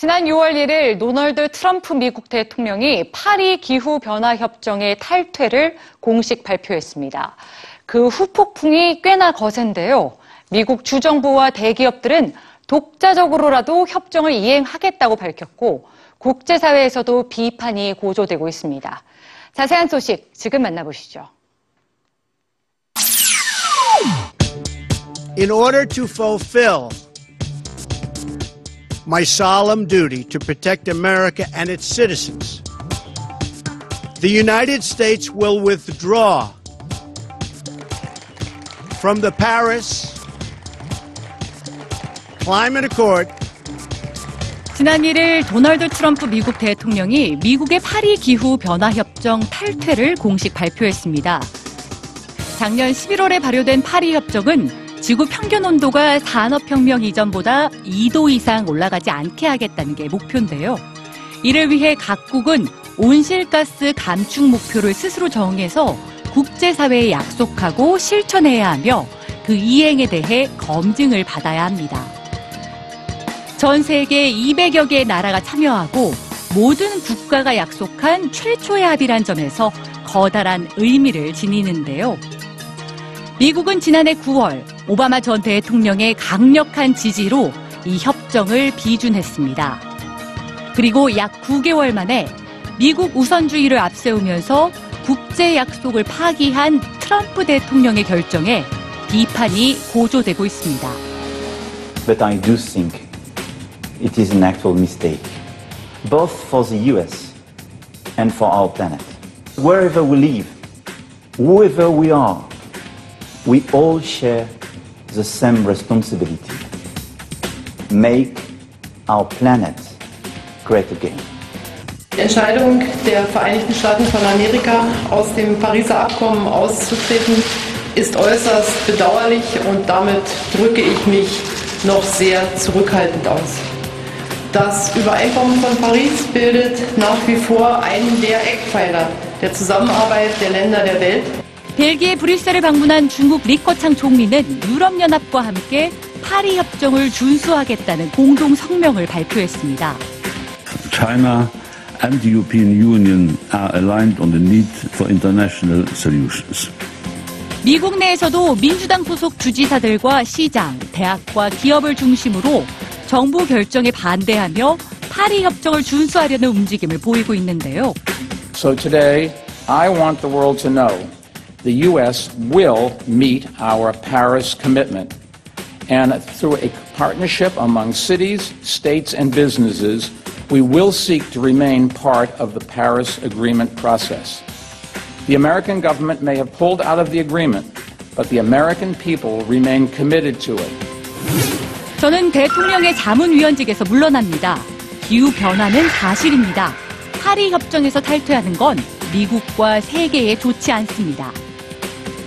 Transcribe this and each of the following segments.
지난 6월 1일 노널드 트럼프 미국 대통령이 파리 기후 변화 협정의 탈퇴를 공식 발표했습니다. 그 후폭풍이 꽤나 거센데요. 미국 주정부와 대기업들은 독자적으로라도 협정을 이행하겠다고 밝혔고 국제사회에서도 비판이 고조되고 있습니다. 자세한 소식 지금 만나보시죠. in order to fulfill my solemn duty to protect America and its citizens, the United States will withdraw from the Paris Climate Accord 지난 1일 도널드 트럼프 미국 대통령이 미국의 파리 기후 변화 협정 탈퇴를 공식 발표했습니다. 작년 11월에 발효된 파리 협정은 지구 평균 온도가 산업혁명 이전보다 2도 이상 올라가지 않게 하겠다는 게 목표인데요. 이를 위해 각국은 온실가스 감축 목표를 스스로 정해서 국제사회에 약속하고 실천해야 하며 그 이행에 대해 검증을 받아야 합니다. 전 세계 200여 개의 나라가 참여하고 모든 국가가 약속한 최초의 합의란 점에서 커다란 의미를 지니는데요. 미국은 지난해 9월 오바마 전 대통령의 강력한 지지로 이 협정을 비준했습니다. 그리고 약 9개월 만에 미국 우선주의를 앞세우면서 국제 약속을 파기한 트럼프 대통령의 결정에 비판이 고조되고 있습니다. but I do think it is an actual mistake, both for the US and for our planet. Wherever we live, whoever we are, we all share the same responsibility. Make our planet great again. Die Entscheidung der Vereinigten Staaten von Amerika, aus dem Pariser Abkommen auszutreten, ist äußerst bedauerlich und damit drücke ich mich noch sehr zurückhaltend aus. Das Übereinkommen von Paris bildet nach wie vor einen der Eckpfeiler der Zusammenarbeit der Länder der Welt. 벨기에 브뤼셀을 방문한 중국 리커창 총리는 유럽연합과 함께 파리 협정을 준수하겠다는 공동 성명을 발표했습니다. China and the European Union are aligned on the need for international solutions. 미국 내에서도 민주당 소속 주지사들과 시장, 대학과 기업을 중심으로 정부 결정에 반대하며 파리 협정을 준수하려는 움직임을 보이고 있는데요. So today, I want the world to know the U.S. will meet our Paris commitment. And through a partnership among cities, states, and businesses, we will seek to remain part of the Paris Agreement process. The American government may have pulled out of the agreement, but the American people remain committed to it. 저는 대통령의 자문위원직에서 물러납니다. 기후 변화는 사실입니다. 파리 협정에서 탈퇴하는 건 미국과 세계에 좋지 않습니다.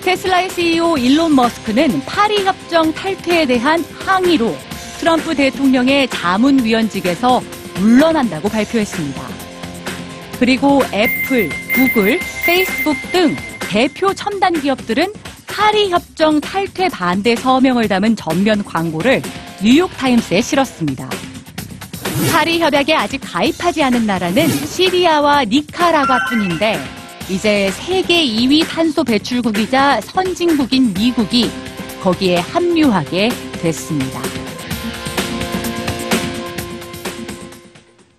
테슬라의 CEO 일론 머스크는 파리 협정 탈퇴에 대한 항의로 트럼프 대통령의 자문위원직에서 물러난다고 발표했습니다. 그리고 애플, 구글, 페이스북 등 대표 첨단 기업들은 파리 협정 탈퇴 반대 서명을 담은 전면 광고를 뉴욕타임스에 실었습니다. 파리 협약에 아직 가입하지 않은 나라는 시리아와 니카라과뿐인데 이제 세계 2위 탄소 배출국이자 선진국인 미국이 거기에 합류하게 됐습니다.